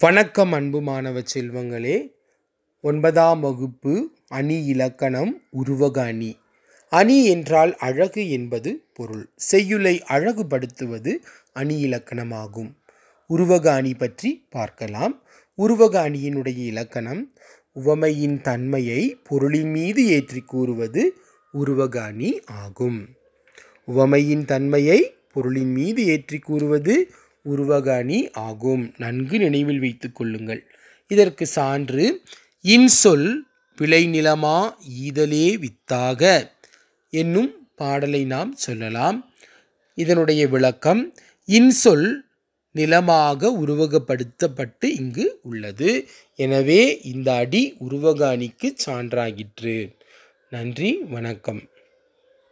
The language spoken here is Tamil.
வணக்கம் அன்பு மாணவ செல்வங்களே. ஒன்பதாம் வகுப்பு அணி இலக்கணம் உருவக அணி. அணி என்றால் அழகு என்பது பொருள். செய்யுளை அழகுபடுத்துவது அணி இலக்கணமாகும். உருவக அணி பற்றி பார்க்கலாம். உருவக அணியினுடைய இலக்கணம் உவமையின் தன்மையை பொருளின் மீது ஏற்றி கூறுவது உருவக அணி ஆகும். உவமையின் தன்மையை பொருளின் மீது ஏற்றி கூறுவது உருவக அணி ஆகும். நன்கு நினைவில் வைத்து கொள்ளுங்கள். இதற்கு சான்று இன்சொல் விளைநிலமா ஈதலே வித்தாக என்னும் பாடலை நாம் சொல்லலாம். இதனுடைய விளக்கம் இன்சொல் நிலமாக உருவகப்படுத்தப்பட்டு இங்கு உள்ளது. எனவே இந்த அடி உருவக அணிக்கு சான்றாகிற்று நன்றி வணக்கம்.